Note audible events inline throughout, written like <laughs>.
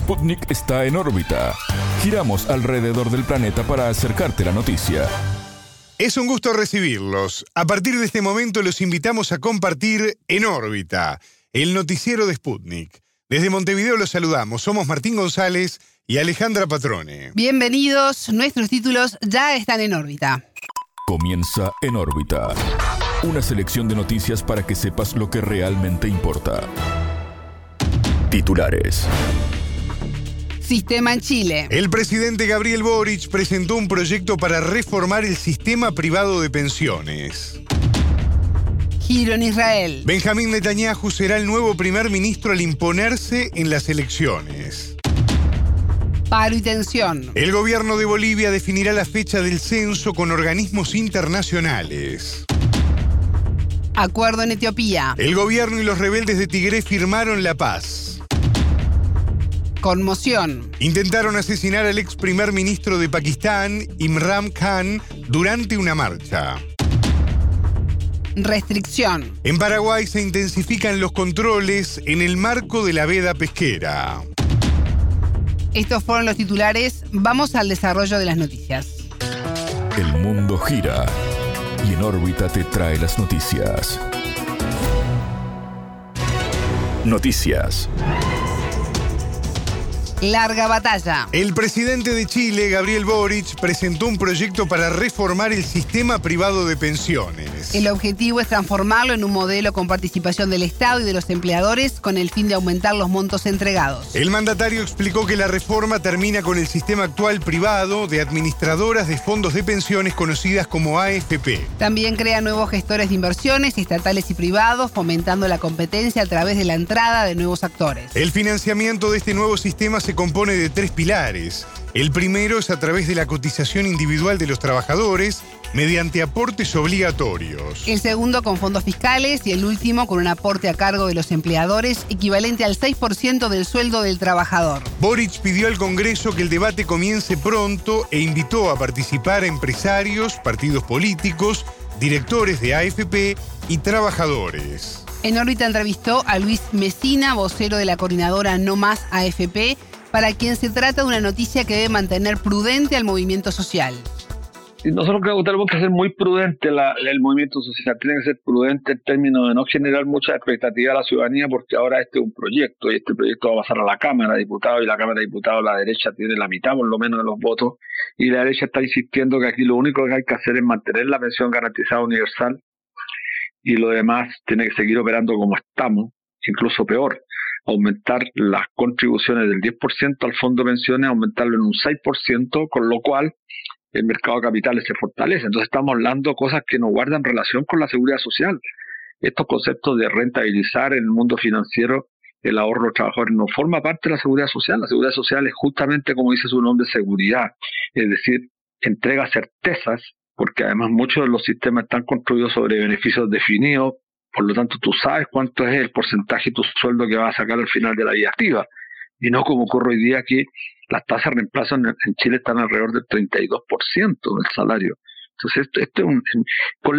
Sputnik está en órbita. Giramos alrededor del planeta para acercarte la noticia. Es un gusto recibirlos. A partir de este momento los invitamos a compartir En órbita, el noticiero de Sputnik. Desde Montevideo los saludamos. Somos Martín González y Alejandra Patrone. Bienvenidos. Nuestros títulos ya están en órbita. Comienza En órbita. Una selección de noticias para que sepas lo que realmente importa. Titulares. Sistema en Chile. El presidente Gabriel Boric presentó un proyecto para reformar el sistema privado de pensiones. Giro en Israel. Benjamín Netanyahu será el nuevo primer ministro al imponerse en las elecciones. Paro y tensión. El gobierno de Bolivia definirá la fecha del censo con organismos internacionales. Acuerdo en Etiopía. El gobierno y los rebeldes de Tigre firmaron la paz. Conmoción. Intentaron asesinar al ex primer ministro de Pakistán, Imran Khan, durante una marcha. Restricción. En Paraguay se intensifican los controles en el marco de la veda pesquera. Estos fueron los titulares. Vamos al desarrollo de las noticias. El mundo gira y en órbita te trae las noticias. Noticias. Larga batalla. El presidente de Chile, Gabriel Boric, presentó un proyecto para reformar el sistema privado de pensiones. El objetivo es transformarlo en un modelo con participación del Estado y de los empleadores con el fin de aumentar los montos entregados. El mandatario explicó que la reforma termina con el sistema actual privado de administradoras de fondos de pensiones conocidas como AFP. También crea nuevos gestores de inversiones estatales y privados, fomentando la competencia a través de la entrada de nuevos actores. El financiamiento de este nuevo sistema se compone de tres pilares. El primero es a través de la cotización individual de los trabajadores mediante aportes obligatorios. El segundo con fondos fiscales y el último con un aporte a cargo de los empleadores equivalente al 6% del sueldo del trabajador. Boric pidió al Congreso que el debate comience pronto e invitó a participar a empresarios, partidos políticos, directores de AFP y trabajadores. En órbita entrevistó a Luis Mesina, vocero de la coordinadora No Más AFP, para quien se trata de una noticia que debe mantener prudente al movimiento social. Nosotros creo que tenemos que ser muy prudente el movimiento social, tiene que ser prudente en términos de no generar mucha expectativa a la ciudadanía porque ahora este es un proyecto y este proyecto va a pasar a la Cámara de Diputados y la Cámara de Diputados la derecha tiene la mitad por lo menos de los votos y la derecha está insistiendo que aquí lo único que hay que hacer es mantener la pensión garantizada universal y lo demás tiene que seguir operando como estamos, incluso peor aumentar las contribuciones del 10% al fondo de pensiones, aumentarlo en un 6%, con lo cual el mercado de capitales se fortalece. Entonces estamos hablando de cosas que no guardan relación con la seguridad social. Estos conceptos de rentabilizar en el mundo financiero el ahorro de los trabajadores no forma parte de la seguridad social. La seguridad social es justamente, como dice su nombre, seguridad. Es decir, entrega certezas, porque además muchos de los sistemas están construidos sobre beneficios definidos, por lo tanto, tú sabes cuánto es el porcentaje de tu sueldo que vas a sacar al final de la vida activa. Y no como ocurre hoy día que las tasas de reemplazo en, Chile están alrededor del 32% del salario. Entonces, esto, es un,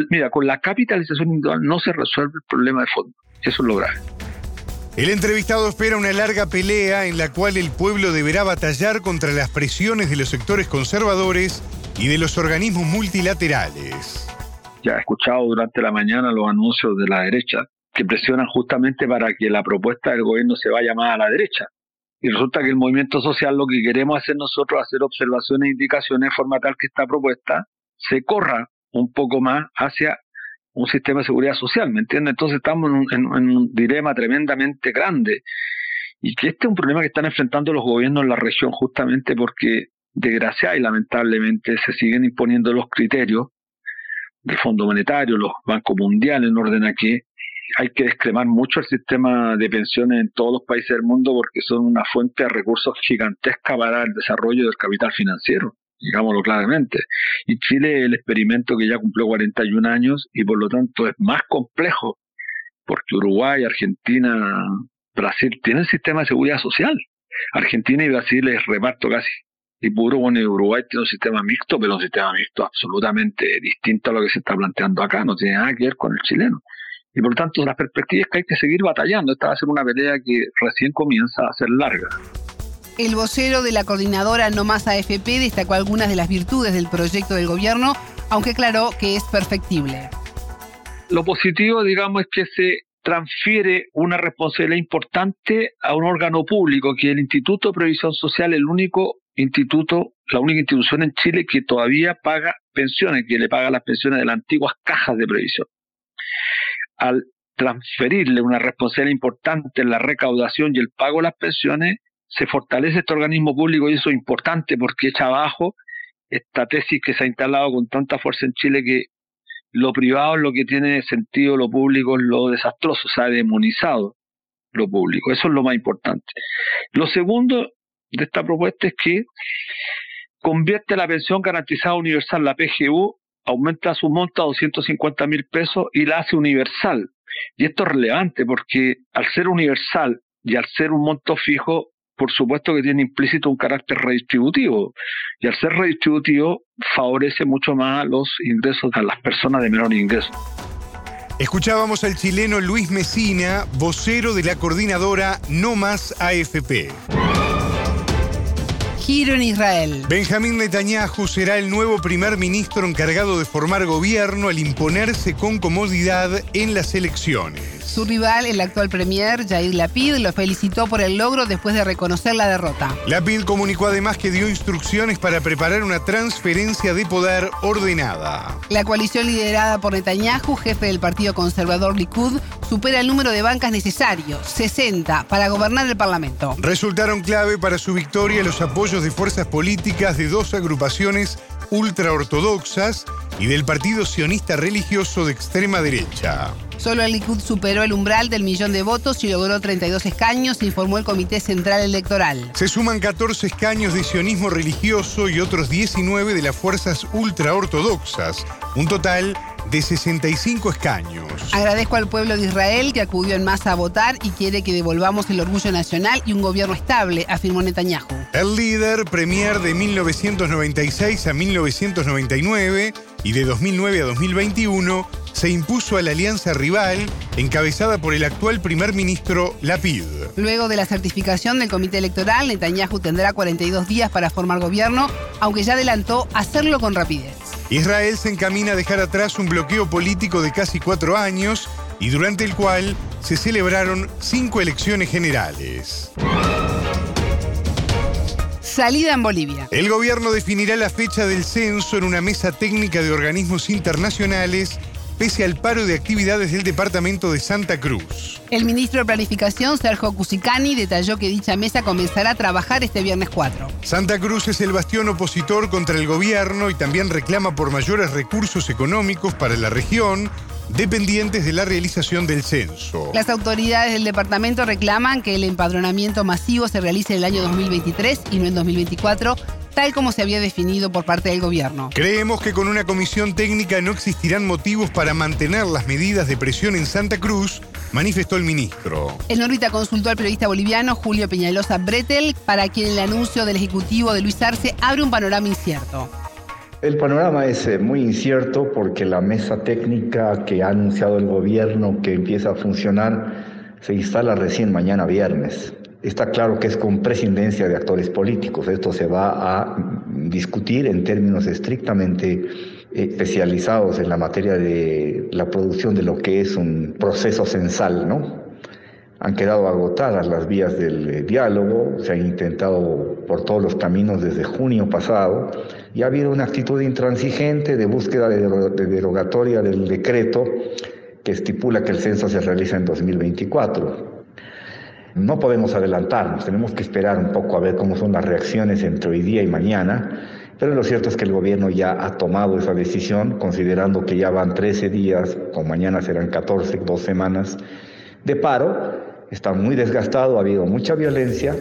mira, con la capitalización individual no se resuelve el problema de fondo. Eso es lo grave. El entrevistado espera una larga pelea en la cual el pueblo deberá batallar contra las presiones de los sectores conservadores y de los organismos multilaterales ya he escuchado durante la mañana los anuncios de la derecha que presionan justamente para que la propuesta del gobierno se vaya más a la derecha. Y resulta que el movimiento social lo que queremos hacer nosotros es hacer observaciones e indicaciones de forma tal que esta propuesta se corra un poco más hacia un sistema de seguridad social, ¿me entiendes? Entonces estamos en un, en un dilema tremendamente grande y que este es un problema que están enfrentando los gobiernos en la región justamente porque desgraciadamente y lamentablemente se siguen imponiendo los criterios del Fondo Monetario, los bancos mundiales, en orden a que hay que descremar mucho el sistema de pensiones en todos los países del mundo porque son una fuente de recursos gigantesca para el desarrollo del capital financiero, digámoslo claramente. Y Chile es el experimento que ya cumplió 41 años y por lo tanto es más complejo porque Uruguay, Argentina, Brasil tienen sistema de seguridad social. Argentina y Brasil es reparto casi y puro, bueno, Uruguay tiene un sistema mixto, pero un sistema mixto absolutamente distinto a lo que se está planteando acá, no tiene nada que ver con el chileno. Y por lo tanto, la perspectiva es que hay que seguir batallando. Esta va a ser una pelea que recién comienza a ser larga. El vocero de la coordinadora No Más AFP destacó algunas de las virtudes del proyecto del gobierno, aunque aclaró que es perfectible. Lo positivo, digamos, es que se transfiere una responsabilidad importante a un órgano público, que es el Instituto de Previsión Social, el único instituto, la única institución en Chile que todavía paga pensiones, que le paga las pensiones de las antiguas cajas de previsión. Al transferirle una responsabilidad importante en la recaudación y el pago de las pensiones, se fortalece este organismo público y eso es importante porque echa abajo esta tesis que se ha instalado con tanta fuerza en Chile que lo privado es lo que tiene sentido, lo público es lo desastroso, se ha demonizado lo público, eso es lo más importante. Lo segundo de esta propuesta es que convierte la pensión garantizada universal, la PGU, aumenta su monto a 250 mil pesos y la hace universal. Y esto es relevante porque al ser universal y al ser un monto fijo, por supuesto que tiene implícito un carácter redistributivo. Y al ser redistributivo, favorece mucho más los ingresos de las personas de menor ingreso. Escuchábamos al chileno Luis Mesina, vocero de la coordinadora No Más AFP. Giro en Israel. Benjamín Netanyahu será el nuevo primer ministro encargado de formar gobierno al imponerse con comodidad en las elecciones. Su rival, el actual premier Jair Lapid, lo felicitó por el logro después de reconocer la derrota. Lapid comunicó además que dio instrucciones para preparar una transferencia de poder ordenada. La coalición liderada por Netanyahu, jefe del Partido Conservador Likud, supera el número de bancas necesarios, 60, para gobernar el Parlamento. Resultaron clave para su victoria los apoyos de fuerzas políticas de dos agrupaciones ultraortodoxas y del Partido Sionista Religioso de extrema derecha. Solo el Likud superó el umbral del millón de votos y logró 32 escaños, informó el Comité Central Electoral. Se suman 14 escaños de sionismo religioso y otros 19 de las fuerzas ultraortodoxas, un total de 65 escaños. Agradezco al pueblo de Israel que acudió en masa a votar y quiere que devolvamos el orgullo nacional y un gobierno estable, afirmó Netanyahu. El líder, premier de 1996 a 1999 y de 2009 a 2021, se impuso a la alianza rival encabezada por el actual primer ministro Lapid. Luego de la certificación del comité electoral, Netanyahu tendrá 42 días para formar gobierno, aunque ya adelantó hacerlo con rapidez. Israel se encamina a dejar atrás un bloqueo político de casi cuatro años y durante el cual se celebraron cinco elecciones generales. Salida en Bolivia. El gobierno definirá la fecha del censo en una mesa técnica de organismos internacionales pese al paro de actividades del departamento de Santa Cruz. El ministro de Planificación, Sergio Cusicani, detalló que dicha mesa comenzará a trabajar este viernes 4. Santa Cruz es el bastión opositor contra el gobierno y también reclama por mayores recursos económicos para la región, dependientes de la realización del censo. Las autoridades del departamento reclaman que el empadronamiento masivo se realice en el año 2023 y no en 2024 tal como se había definido por parte del gobierno. Creemos que con una comisión técnica no existirán motivos para mantener las medidas de presión en Santa Cruz, manifestó el ministro. El Norvita consultó al periodista boliviano Julio Peñalosa Bretel, para quien el anuncio del Ejecutivo de Luis Arce abre un panorama incierto. El panorama es eh, muy incierto porque la mesa técnica que ha anunciado el gobierno que empieza a funcionar se instala recién mañana viernes. Está claro que es con prescindencia de actores políticos. Esto se va a discutir en términos estrictamente eh, especializados en la materia de la producción de lo que es un proceso censal, ¿no? Han quedado agotadas las vías del eh, diálogo, se ha intentado por todos los caminos desde junio pasado y ha habido una actitud intransigente de búsqueda de derogatoria del decreto que estipula que el censo se realiza en 2024. No podemos adelantarnos, tenemos que esperar un poco a ver cómo son las reacciones entre hoy día y mañana, pero lo cierto es que el gobierno ya ha tomado esa decisión, considerando que ya van 13 días, con mañana serán 14, dos semanas de paro, está muy desgastado, ha habido mucha violencia,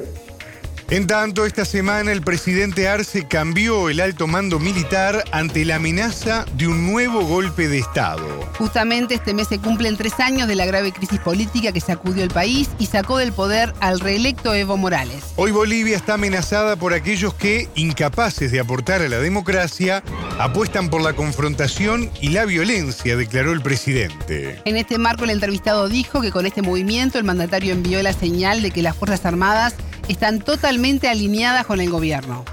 en tanto, esta semana el presidente Arce cambió el alto mando militar ante la amenaza de un nuevo golpe de Estado. Justamente este mes se cumplen tres años de la grave crisis política que sacudió el país y sacó del poder al reelecto Evo Morales. Hoy Bolivia está amenazada por aquellos que, incapaces de aportar a la democracia, apuestan por la confrontación y la violencia, declaró el presidente. En este marco el entrevistado dijo que con este movimiento el mandatario envió la señal de que las Fuerzas Armadas están totalmente alineadas con el gobierno.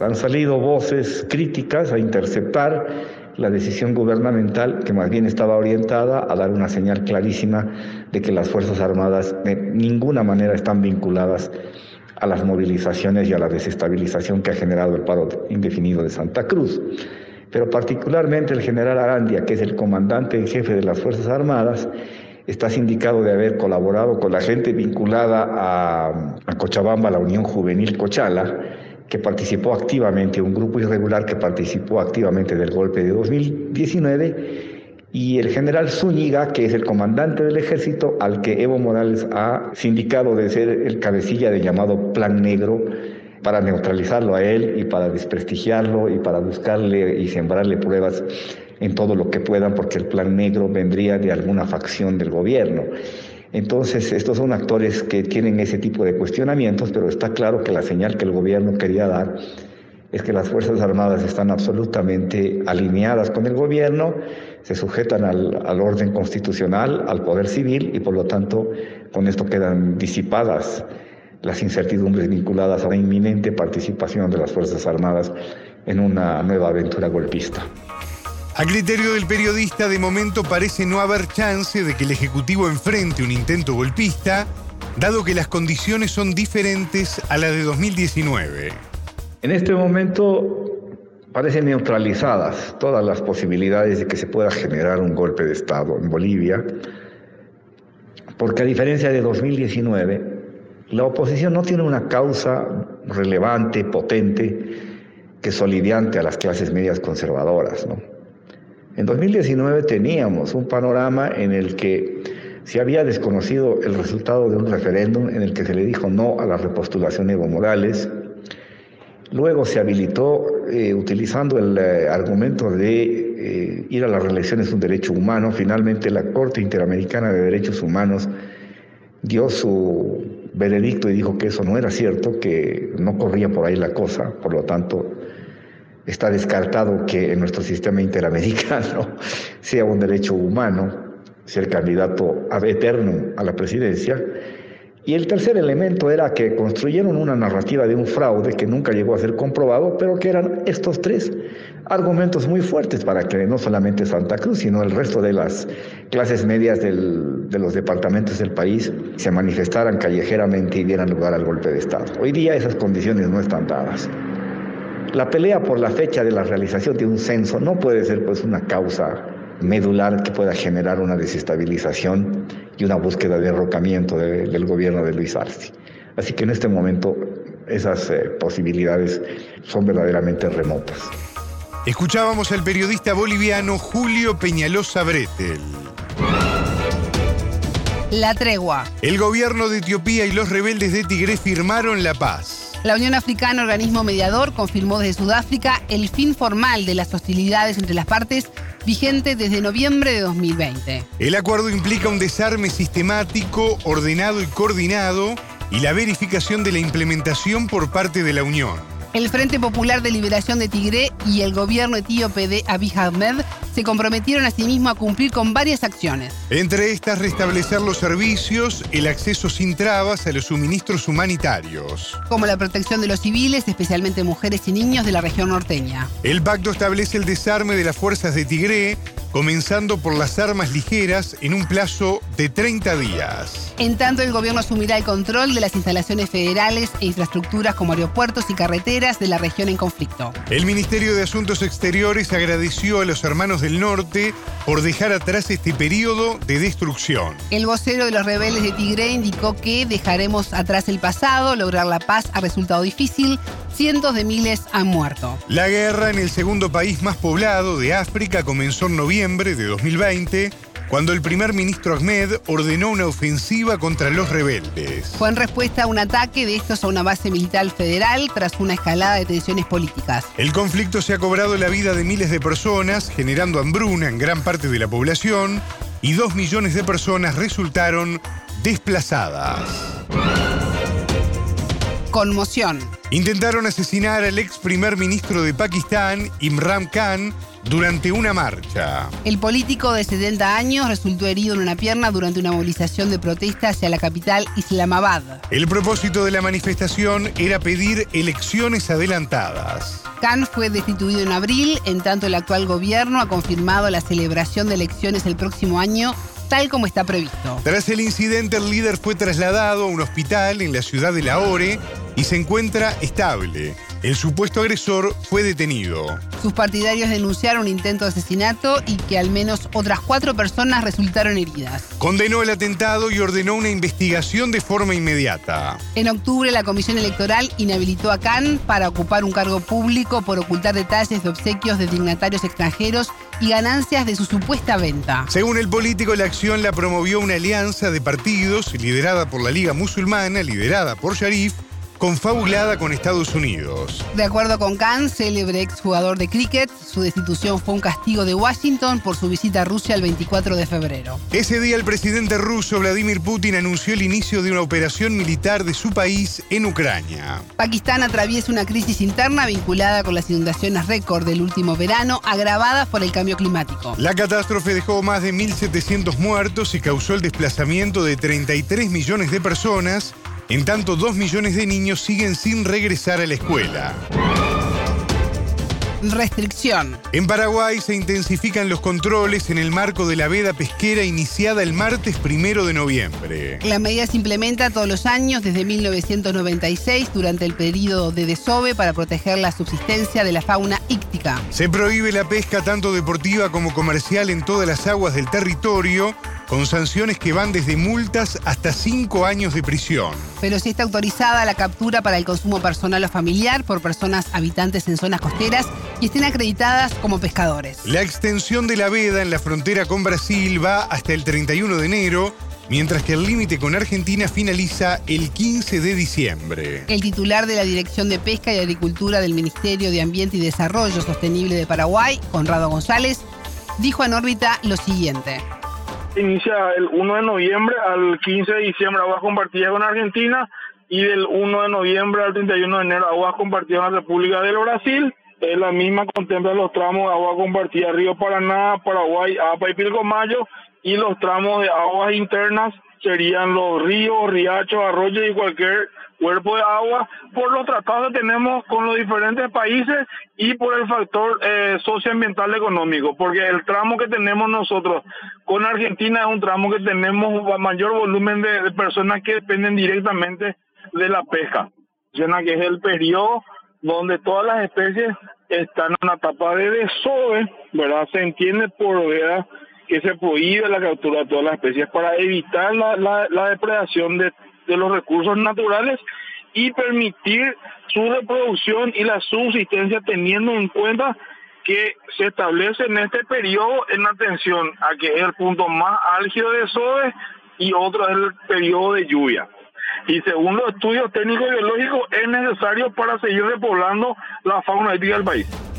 Han salido voces críticas a interceptar la decisión gubernamental que más bien estaba orientada a dar una señal clarísima de que las Fuerzas Armadas de ninguna manera están vinculadas a las movilizaciones y a la desestabilización que ha generado el paro indefinido de Santa Cruz. Pero particularmente el general Arandia, que es el comandante en jefe de las Fuerzas Armadas, está sindicado de haber colaborado con la gente vinculada a, Cochabamba, la Unión Juvenil Cochala, que participó activamente, un grupo irregular que participó activamente del golpe de 2019, y el general Zúñiga, que es el comandante del ejército, al que Evo Morales ha sindicado de ser el cabecilla del llamado Plan Negro, para neutralizarlo a él y para desprestigiarlo y para buscarle y sembrarle pruebas en todo lo que puedan, porque el Plan Negro vendría de alguna facción del gobierno. Entonces, estos son actores que tienen ese tipo de cuestionamientos, pero está claro que la señal que el gobierno quería dar es que las Fuerzas Armadas están absolutamente alineadas con el gobierno, se sujetan al, al, orden constitucional, al poder civil y por lo tanto con esto quedan disipadas las incertidumbres vinculadas a la inminente participación de las Fuerzas Armadas en una nueva aventura golpista. A criterio del periodista, de momento parece no haber chance de que el Ejecutivo enfrente un intento golpista, dado que las condiciones son diferentes a las de 2019. En este momento parecen neutralizadas todas las posibilidades de que se pueda generar un golpe de Estado en Bolivia, porque a diferencia de 2019, la oposición no tiene una causa relevante, potente, que solidiante a las clases medias conservadoras, ¿no? En 2019 teníamos un panorama en el que se había desconocido el resultado de un referéndum en el que se le dijo no a la repostulación de Evo Morales. Luego se habilitó eh, utilizando el eh, argumento de eh, ir a las reelecciones un derecho humano. Finalmente la Corte Interamericana de Derechos Humanos dio su veredicto y dijo que eso no era cierto, que no corría por ahí la cosa. Por lo tanto, está descartado que en nuestro sistema interamericano <laughs> sea un derecho humano ser candidato ad eterno a la presidencia. Y el tercer elemento era que construyeron una narrativa de un fraude que nunca llegó a ser comprobado, pero que eran estos tres argumentos muy fuertes para que no solamente Santa Cruz, sino el resto de las clases medias del, de los departamentos del país se manifestaran callejeramente y dieran lugar al golpe de Estado. Hoy día esas condiciones no están dadas. La pelea por la fecha de la realización de un censo no puede ser pues una causa medular que pueda generar una desestabilización y una búsqueda de derrocamiento de, del gobierno de Luis Arce. Así que en este momento esas eh, posibilidades son verdaderamente remotas. Escuchábamos al periodista boliviano Julio Peñalosa Bretel. La tregua. El gobierno de Etiopía y los rebeldes de Tigré firmaron la paz. La Unión Africana, organismo mediador, confirmó desde Sudáfrica el fin formal de las hostilidades entre las partes vigente desde noviembre de 2020. El acuerdo implica un desarme sistemático, ordenado y coordinado y la verificación de la implementación por parte de la Unión. El Frente Popular de Liberación de Tigré y el gobierno etíope de Abiy Ahmed se comprometieron asimismo a cumplir con varias acciones. Entre estas, restablecer los servicios, el acceso sin trabas a los suministros humanitarios. Como la protección de los civiles, especialmente mujeres y niños de la región norteña. El pacto establece el desarme de las fuerzas de Tigré, comenzando por las armas ligeras en un plazo de 30 días. En tanto, el gobierno asumirá el control de las instalaciones federales e infraestructuras como aeropuertos y carreteras de la región en conflicto. El Ministerio de Asuntos Exteriores agradeció a los hermanos del norte por dejar atrás este periodo de destrucción. El vocero de los rebeldes de Tigre indicó que dejaremos atrás el pasado, lograr la paz ha resultado difícil, cientos de miles han muerto. La guerra en el segundo país más poblado de África comenzó en noviembre de 2020 cuando el primer ministro Ahmed ordenó una ofensiva contra los rebeldes. Fue en respuesta a un ataque de estos a una base militar federal tras una escalada de tensiones políticas. El conflicto se ha cobrado la vida de miles de personas, generando hambruna en gran parte de la población, y dos millones de personas resultaron desplazadas. Conmoción. Intentaron asesinar al ex primer ministro de Pakistán, Imran Khan, durante una marcha. El político de 70 años resultó herido en una pierna durante una movilización de protesta hacia la capital Islamabad. El propósito de la manifestación era pedir elecciones adelantadas. Khan fue destituido en abril, en tanto el actual gobierno ha confirmado la celebración de elecciones el próximo año tal como está previsto. Tras el incidente, el líder fue trasladado a un hospital en la ciudad de Lahore y se encuentra estable. El supuesto agresor fue detenido. Sus partidarios denunciaron un intento de asesinato y que al menos otras cuatro personas resultaron heridas. Condenó el atentado y ordenó una investigación de forma inmediata. En octubre, la Comisión Electoral inhabilitó a Khan para ocupar un cargo público por ocultar detalles de obsequios de dignatarios extranjeros y ganancias de su supuesta venta. Según el político, la acción la promovió una alianza de partidos liderada por la Liga Musulmana, liderada por Sharif, confabulada con Estados Unidos. De acuerdo con Khan, célebre exjugador de cricket, su destitución fue un castigo de Washington por su visita a Rusia el 24 de febrero. Ese día el presidente ruso Vladimir Putin anunció el inicio de una operación militar de su país en Ucrania. Pakistán atraviesa una crisis interna vinculada con las inundaciones récord del último verano, agravadas por el cambio climático. La catástrofe dejó más de 1.700 muertos y causó el desplazamiento de 33 millones de personas en tanto, dos millones de niños siguen sin regresar a la escuela. Restricción. En Paraguay se intensifican los controles en el marco de la veda pesquera iniciada el martes primero de noviembre. La medida se implementa todos los años desde 1996 durante el periodo de desove para proteger la subsistencia de la fauna íctica. Se prohíbe la pesca tanto deportiva como comercial en todas las aguas del territorio con sanciones que van desde multas hasta cinco años de prisión. Pero si está autorizada la captura para el consumo personal o familiar por personas habitantes en zonas costeras y estén acreditadas como pescadores. La extensión de la veda en la frontera con Brasil va hasta el 31 de enero mientras que el límite con Argentina finaliza el 15 de diciembre. El titular de la Dirección de Pesca y Agricultura del Ministerio de Ambiente y Desarrollo Sostenible de Paraguay, Conrado González, dijo en órbita lo siguiente inicia el 1 de noviembre al 15 de diciembre aguas compartidas con Argentina y del 1 de noviembre al 31 de enero aguas compartidas con la República del Brasil. Es la misma contempla los tramos de agua compartida Río Paraná, Paraguay, APA y Pilcomayo y los tramos de aguas internas serían los ríos, riachos, arroyos y cualquier cuerpo de agua por los tratados que tenemos con los diferentes países y por el factor eh, socioambiental económico, porque el tramo que tenemos nosotros con Argentina es un tramo que tenemos mayor volumen de, personas que dependen directamente de la pesca, que es el periodo donde todas las especies están en una etapa de desove, ¿verdad? Se entiende por verdad que se prohíbe la captura de todas las especies para evitar la, la depredación de de los recursos naturales y permitir su reproducción y la subsistencia teniendo en cuenta que se establece en este periodo en atención a que es el punto más álgido de SODE y otro es el periodo de lluvia. Y según los estudios técnicos biológicos es necesario para seguir repoblando la fauna ética del país.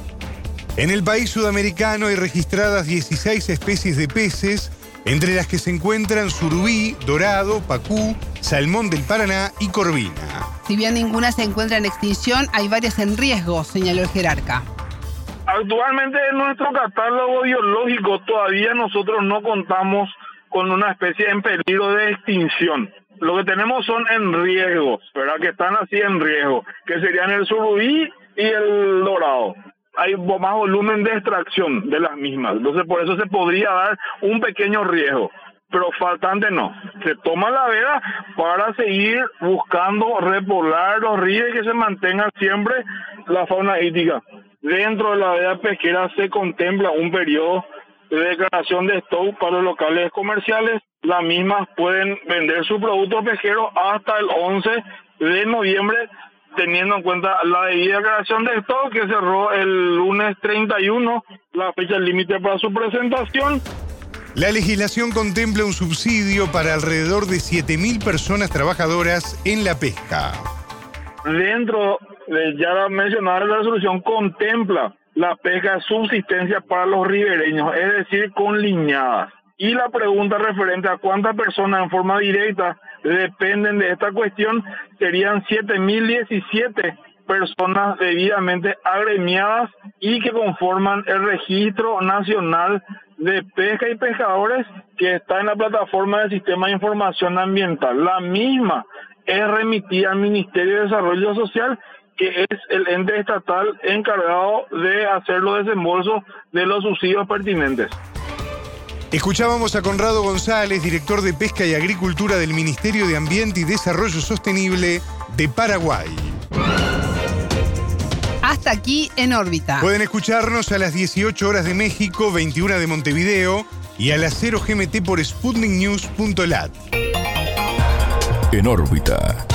En el país sudamericano hay registradas 16 especies de peces, entre las que se encuentran surubí, dorado, pacú, salmón del Paraná y corvina. Si bien ninguna se encuentra en extinción, hay varias en riesgo, señaló el jerarca. Actualmente en nuestro catálogo biológico todavía nosotros no contamos con una especie en peligro de extinción. Lo que tenemos son en riesgo, ¿verdad? Que están así en riesgo, que serían el surubí y el dorado hay más volumen de extracción de las mismas. Entonces, por eso se podría dar un pequeño riesgo. Pero faltante no. Se toma la veda para seguir buscando repoblar los ríos y que se mantenga siempre la fauna hídrica. Dentro de la veda pesquera se contempla un periodo de declaración de stock para los locales comerciales. Las mismas pueden vender su producto pesquero hasta el 11 de noviembre teniendo en cuenta la debida creación de stock que cerró el lunes 31, la fecha límite para su presentación. La legislación contempla un subsidio para alrededor de 7.000 personas trabajadoras en la pesca. Dentro de ya mencionada la resolución contempla la pesca subsistencia para los ribereños, es decir, con liñadas. Y la pregunta referente a cuántas personas en forma directa dependen de esta cuestión serían 7.017 personas debidamente agremiadas y que conforman el registro nacional de pesca y pescadores que está en la plataforma del sistema de información ambiental. La misma es remitida al Ministerio de Desarrollo Social que es el ente estatal encargado de hacer los desembolsos de los subsidios pertinentes. Escuchábamos a Conrado González, director de Pesca y Agricultura del Ministerio de Ambiente y Desarrollo Sostenible de Paraguay. Hasta aquí en órbita. Pueden escucharnos a las 18 horas de México, 21 de Montevideo y a las 0 GMT por sputniknews.lat. En órbita.